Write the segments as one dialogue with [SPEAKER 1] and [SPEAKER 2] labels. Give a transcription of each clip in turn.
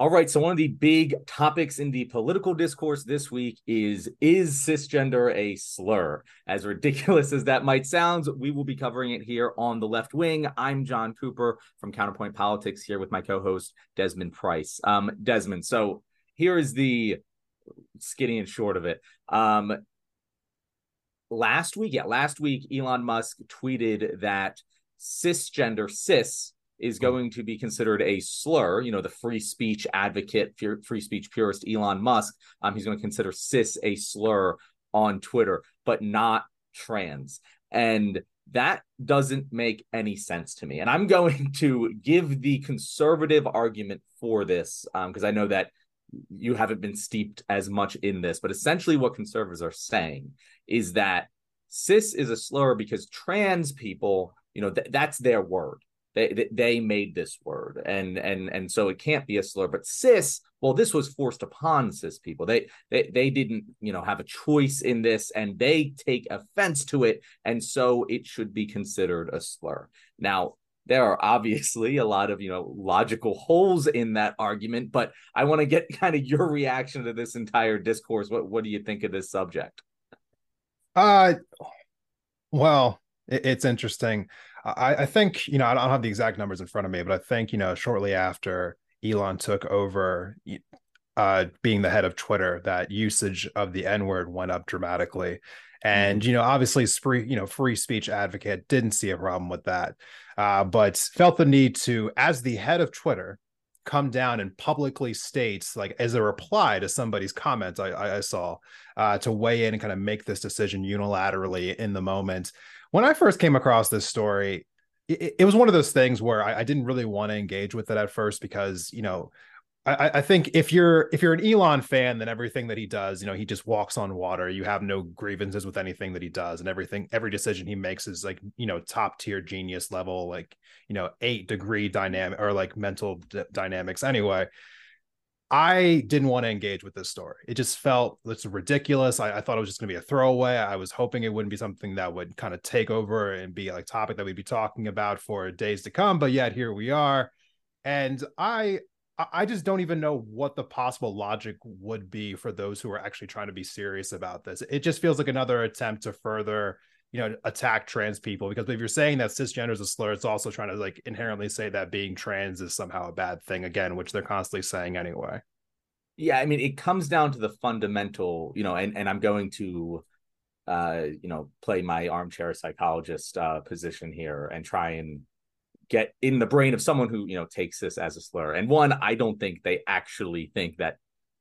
[SPEAKER 1] All right, so one of the big topics in the political discourse this week is is cisgender a slur? As ridiculous as that might sound, we will be covering it here on the left wing. I'm John Cooper from Counterpoint Politics here with my co-host Desmond Price. Um, Desmond, so here is the skinny and short of it. Um, last week, yeah, last week, Elon Musk tweeted that cisgender cis is hmm. going to be considered a slur. You know, the free speech advocate, free speech purist Elon Musk, um, he's going to consider cis a slur on Twitter, but not trans. And that doesn't make any sense to me. And I'm going to give the conservative argument for this because um, I know that you haven't been steeped as much in this, but essentially what conservatives are saying is that cis is a slur because trans people, you know, th- that's their word they they made this word. And and and so it can't be a slur but cis well this was forced upon cis people. They they they didn't you know have a choice in this and they take offense to it. And so it should be considered a slur. Now there are obviously a lot of you know logical holes in that argument but i want to get kind of your reaction to this entire discourse. What what do you think of this subject?
[SPEAKER 2] Uh well it's interesting I, I think you know I don't have the exact numbers in front of me, but I think you know shortly after Elon took over, uh, being the head of Twitter, that usage of the N word went up dramatically. And mm-hmm. you know, obviously, free you know free speech advocate didn't see a problem with that, uh, but felt the need to, as the head of Twitter, come down and publicly states like as a reply to somebody's comments I, I saw uh, to weigh in and kind of make this decision unilaterally in the moment when I first came across this story, it, it was one of those things where I, I didn't really want to engage with it at first because you know I, I, think if you're if you're an Elon fan, then everything that he does, you know, he just walks on water. You have no grievances with anything that he does, and everything, every decision he makes is like you know top tier genius level, like you know eight degree dynamic or like mental d- dynamics. Anyway, I didn't want to engage with this story. It just felt it's ridiculous. I, I thought it was just going to be a throwaway. I was hoping it wouldn't be something that would kind of take over and be like a topic that we'd be talking about for days to come. But yet here we are, and I I just don't even know what the possible logic would be for those who are actually trying to be serious about this. It just feels like another attempt to further you know attack trans people because if you're saying that cisgender is a slur it's also trying to like inherently say that being trans is somehow a bad thing again which they're constantly saying anyway.
[SPEAKER 1] Yeah i mean it comes down to the fundamental you know and, and i'm going to uh you know play my armchair psychologist uh position here and try and get in the brain of someone who you know takes this as a slur. And one i don't think they actually think that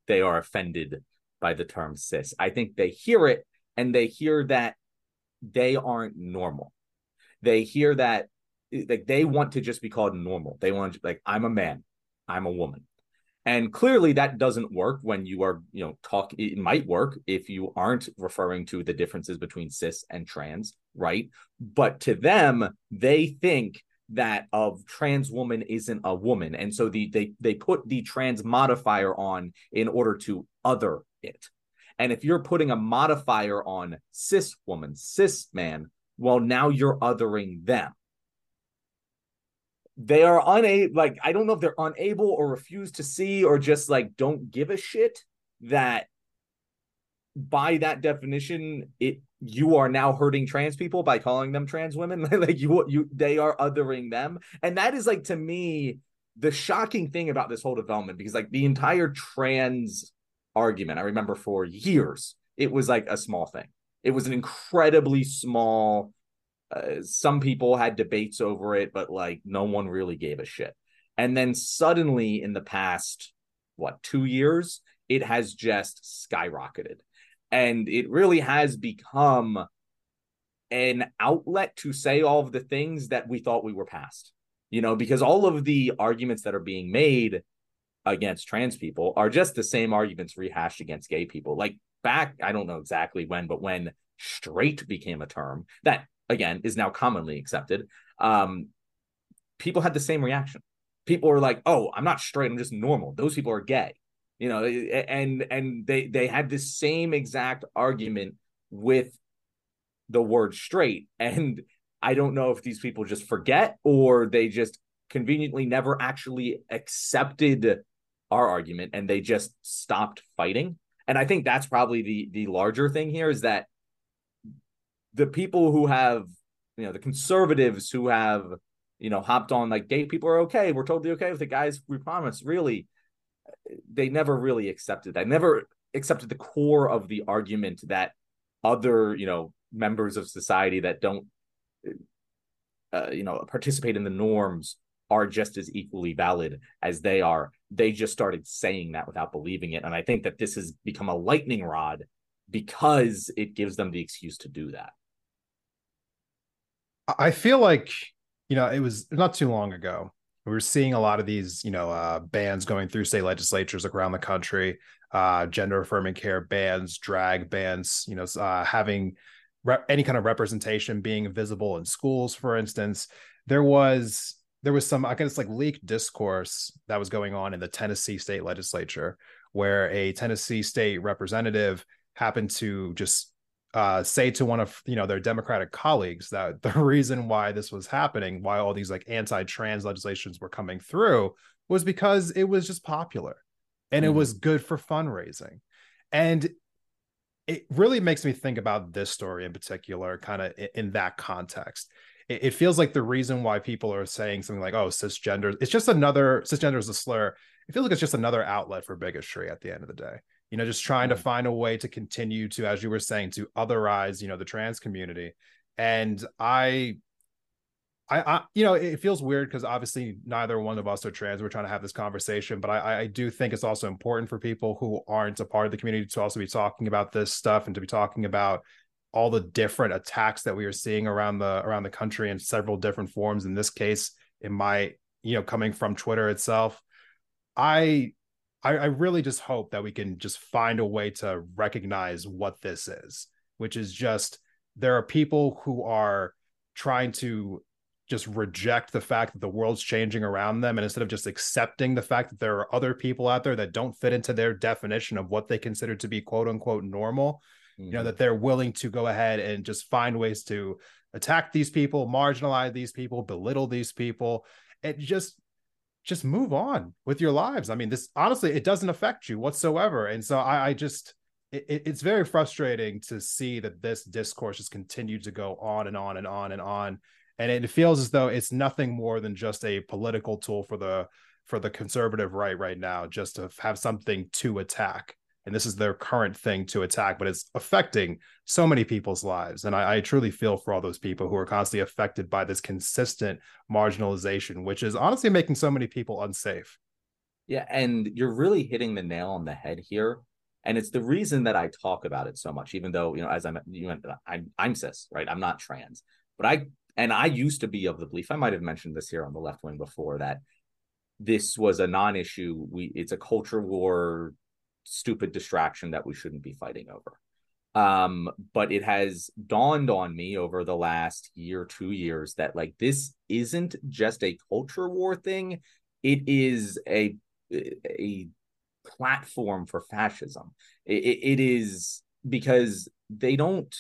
[SPEAKER 1] they are offended by the term cis. I think they hear it and they hear that they aren't normal. They hear that like they want to just be called normal. They want to, like I'm a man, I'm a woman. And clearly that doesn't work when you are, you know, talk it might work if you aren't referring to the differences between cis and trans, right? But to them, they think that of trans woman isn't a woman. And so the they they put the trans modifier on in order to other it. And if you're putting a modifier on cis woman, cis man, well, now you're othering them. They are unable, like, I don't know if they're unable or refuse to see or just like don't give a shit that by that definition, it you are now hurting trans people by calling them trans women. like you you they are othering them. And that is like to me the shocking thing about this whole development because like the entire trans argument. I remember for years it was like a small thing. It was an incredibly small. Uh, some people had debates over it, but like no one really gave a shit. And then suddenly, in the past what two years, it has just skyrocketed, and it really has become an outlet to say all of the things that we thought we were past. You know, because all of the arguments that are being made against trans people are just the same arguments rehashed against gay people. Like back, I don't know exactly when, but when straight became a term that again is now commonly accepted, um, people had the same reaction. People were like, "Oh, I'm not straight. I'm just normal." Those people are gay, you know, and and they they had the same exact argument with the word straight, and I don't know if these people just forget or they just conveniently never actually accepted our argument and they just stopped fighting. And I think that's probably the the larger thing here is that the people who have, you know, the conservatives who have, you know, hopped on like gay people are okay. We're totally okay with the guys. We promise. Really, they never really accepted that. Never accepted the core of the argument that other, you know, members of society that don't, uh, you know, participate in the norms are just as equally valid as they are. They just started saying that without believing it. And I think that this has become a lightning rod because it gives them the excuse to do that.
[SPEAKER 2] I feel like, you know, it was not too long ago. We were seeing a lot of these, you know, uh, bans going through state legislatures around the country, uh, gender affirming care bans, drag bans, you know, uh, having any kind of representation being visible in schools, for instance. There was there was some, I guess, like leaked discourse that was going on in the Tennessee state legislature, where a Tennessee state representative happened to just uh, say to one of you know their Democratic colleagues that the reason why this was happening, why all these like anti-trans legislations were coming through, was because it was just popular, and mm. it mm-hmm. was good for fundraising, and it really makes me think about this story in particular, kind of in that context it, it feels like the reason why people are saying something like, oh, cisgender, it's just another cisgender is a slur. It feels like it's just another outlet for bigotry at the end of the day. You know, just trying to mm. find a way to continue to, as you were saying, to otherize, you know, the trans community. And I I, I, you know, it feels weird because obviously neither one of us are trans. We're trying to have this conversation, but I, I do think it's also important for people who aren't a part of the community to also be talking about this stuff and to be talking about all the different attacks that we are seeing around the around the country in several different forms. In this case in my you know coming from twitter itself. I I, I really just hope that we can just find a way to recognize what this is, which is just there are people who are trying to just reject the fact that the world's changing around them. And instead of just accepting the fact that there are other people out there that don't fit into their definition of what they consider to be quote unquote normal you know mm-hmm. that they're willing to go ahead and just find ways to attack these people marginalize these people belittle these people and just just move on with your lives. I mean this honestly it doesn't affect you whatsoever. And so i, I just it, it's very frustrating to see that this discourse has continued to go on and on and on and on. And it feels as though it's nothing more than just a political tool for the for the conservative right right now just to have something to attack and this is their current thing to attack, but it's affecting so many people's lives. And I, I, truly feel for all those people who are constantly affected by this consistent marginalization, which is honestly making so many people unsafe.
[SPEAKER 1] Yeah, and you're really hitting the nail on the head here. And it's the reason that I talk about it so much, even though, you know, as I'm you I'm I'm cis, right? I'm not trans. But I and I used to be of the belief, I might have mentioned this here on the left wing before, that this was a non-issue. We it's a culture war stupid distraction that we shouldn't be fighting over. Um, but it has dawned on me over the last year, two years that like this isn't just a culture war thing, it is a a platform for fascism. it, it is because they don't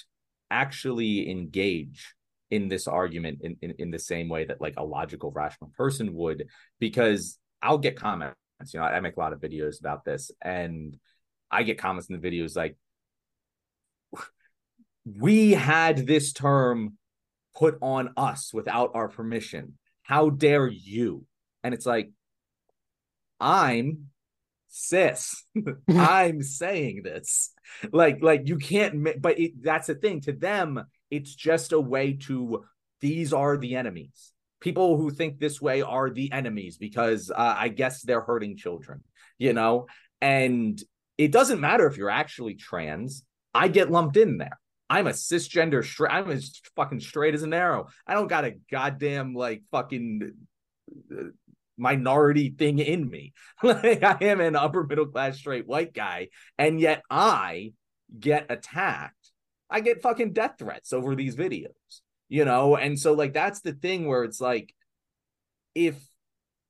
[SPEAKER 1] actually engage in this argument in, in, in the same way that like a logical rational person would because i'll get comments you know, I, make a lot of videos about this, and I get comments in the videos like, "We had this term put on us without our permission. How dare you?" And it's like, I'm cis. I'm saying this. Like, like you can't. But it, that's the thing. To them, it's just a way to. These are the enemies people who think this way are the enemies because uh, I guess they're hurting children, you know? And it doesn't matter if you're actually trans, I get lumped in there. I'm a cisgender straight. I'm as fucking straight as an arrow. I don't got a goddamn like fucking uh, minority thing in me. like I am an upper middle class straight white guy, and yet I get attacked. I get fucking death threats over these videos you know? And so like that's the thing where it's like if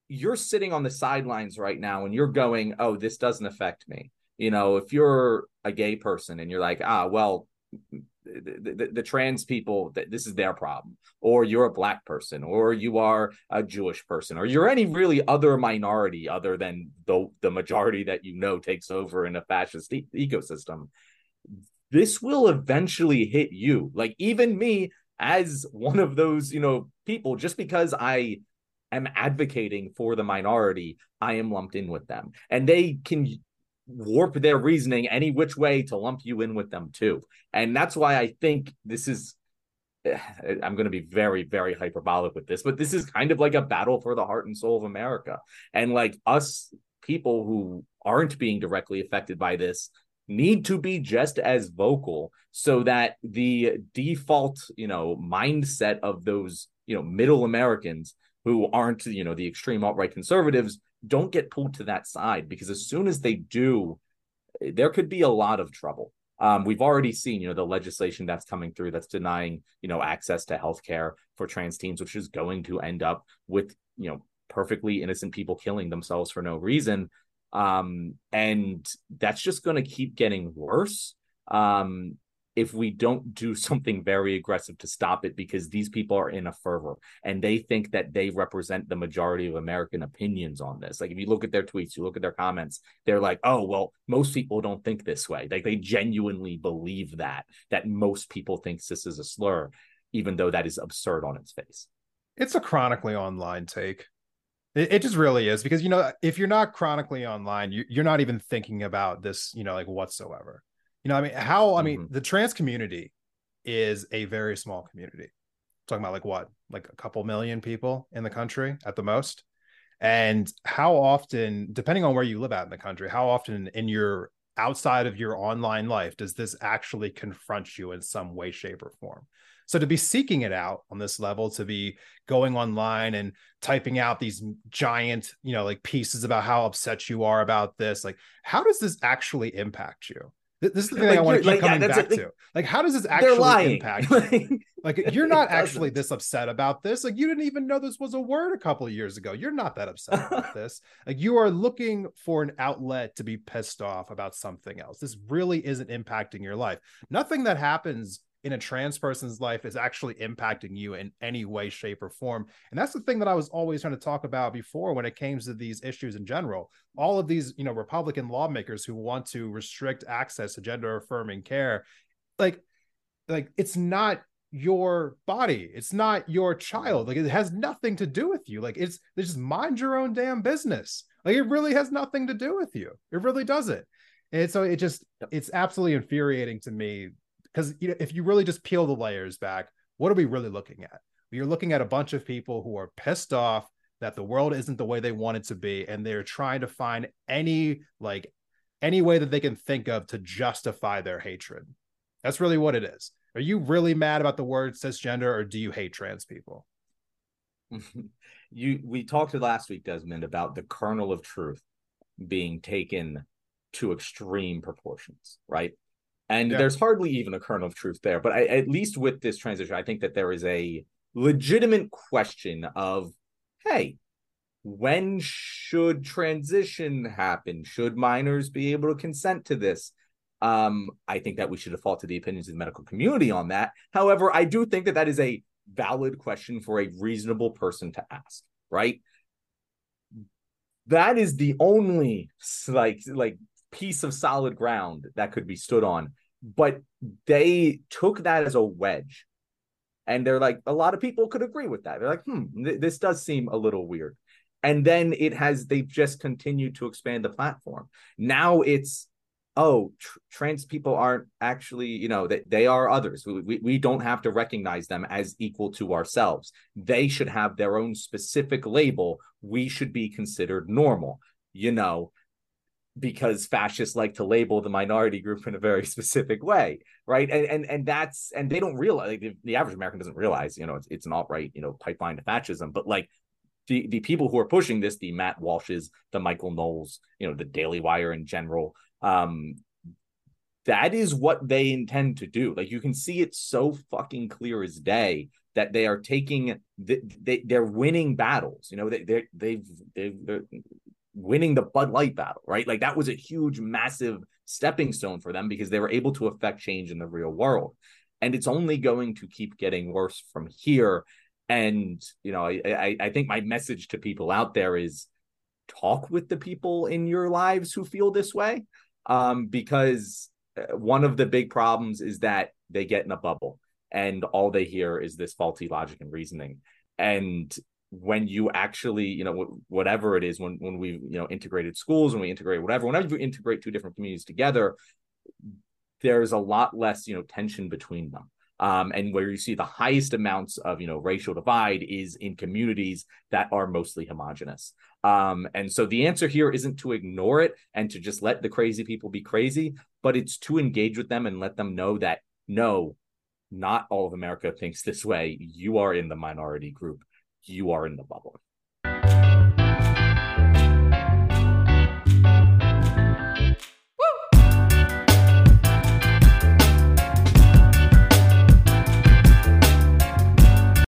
[SPEAKER 1] you're sitting on the sidelines right now and you're going oh this doesn't affect me you know if you're a gay person and you're like ah well the, the, the, trans people that this is their problem or you're a black person or you are a jewish person or you're any really other minority other than the, the majority that you know takes over in a fascist e- ecosystem this will eventually hit you. Like even me as one of those you know people just because i am advocating for the minority i am lumped in with them and they can warp their reasoning any which way to lump you in with them too. And that's why I think this is I'm going to be very, very hyperbolic with this, but this is kind of like a battle for the heart and soul of America. And like us people who aren't being directly affected by this need to be just as vocal so that the default, you know, mindset of those, you know, middle Americans who aren't, you know, the extreme alt right conservatives don't get pulled to that side because as soon as they do, there could be a lot of trouble. Um, we've already seen, you know, the legislation that's coming through that's denying, you know, access to health care for trans teens, which is going to end up with, you know, perfectly innocent people killing themselves for no reason. Um, and that's just going to keep getting worse. Um, if we don't do something very aggressive to stop it because these people are in a fervor and they think that they represent the majority of American opinions on this. Like if you look at their tweets, you look at their comments, they're like, "Oh, well, most people don't think this way." Like they genuinely believe that that most people think this is a slur even though that is absurd on its face.
[SPEAKER 2] It's a chronically online take. It, it just really is because you know if you're not chronically online, you, you're not even thinking about this, you know, like whatsoever you know, I mean, how I mean, mm-hmm. the trans community is a very small community. talking about like what, like a couple million people in the country at the most. And how often, depending on where you live at in the country, how often in your outside of your online life does this actually confront you in some way, shape, or form? So to be seeking it out on this level, to be going online and typing out these giant, you know, like pieces about how upset you are about this, like how does this actually impact you? This is the thing like, I want to keep like, coming yeah, back to. Like, how does this actually impact? You? like, you're not actually this upset about this. Like, you didn't even know this was a word a couple of years ago. You're not that upset about this. Like, you are looking for an outlet to be pissed off about something else. This really isn't impacting your life. Nothing that happens in a trans person's life is actually impacting you in any way, shape, or form. And that's the thing that I was always trying to talk about before when it came to these issues in general. All of these, you know, Republican lawmakers who want to restrict access to gender affirming care, like, like it's not your body. It's not your child. Like it has nothing to do with you. Like it's, it's just mind your own damn business. Like it really has nothing to do with you. It really doesn't. And so it just, it's absolutely infuriating to me because you know, if you really just peel the layers back, what are we really looking at? Are looking at a bunch of people who are pissed off that the world isn't the way they want it to be, and they're trying to find any like any way that they can think of to justify their hatred. That's really what it is. Are you really mad about the word cisgender, or do you hate trans people?
[SPEAKER 1] you we talked last week, Desmond, about the kernel of truth being taken to extreme proportions, right? And yeah. there's hardly even a kernel of truth there. But I, at least with this transition, I think that there is a legitimate question of, hey, when should transition happen? Should minors be able to consent to this? Um, I think that we should default to the opinions of the medical community on that. However, I do think that that is a valid question for a reasonable person to ask, right? That is the only like like piece of solid ground that could be stood on. But they took that as a wedge. And they're like, a lot of people could agree with that. They're like, hmm, th- this does seem a little weird. And then it has, they've just continued to expand the platform. Now it's, oh, tr- trans people aren't actually, you know, that they, they are others. We, we, we don't have to recognize them as equal to ourselves. They should have their own specific label. We should be considered normal. You know, because fascists like to label the minority group in a very specific way right? And and, and that's and they don't realize like, the, the, average american doesn't realize you know it's, it's an alt-right you know pipeline to fascism. But like the the people who are pushing this the matt walshes the michael knowles you know the daily wire in general um that is what they intend to do. Like you can see it so fucking clear as day that they are taking the, they, they're winning battles. You know they, they they've they've winning the Bud Light battle, right? Like that was a huge, massive stepping stone for them because they were able to affect change in the real world. and it's only going to keep getting worse from here. And you know, I, I, think my message to people out there is talk with the people in your lives who feel this way, um, because uh, one of the big problems is that they get in a bubble and all they hear is this faulty logic and reasoning and when you actually you know whatever it is when when we you know integrated schools and we integrate whatever whenever you integrate two different communities together there's a lot less you know tension between them. Um, and where you see the highest amounts of you know racial divide is in communities that are mostly homogenous. Um, and so the answer here isn't to ignore it and to just let the crazy people be crazy but it's to engage with them and let them know that no not all of america thinks this way. You are in the minority group you are in the bubble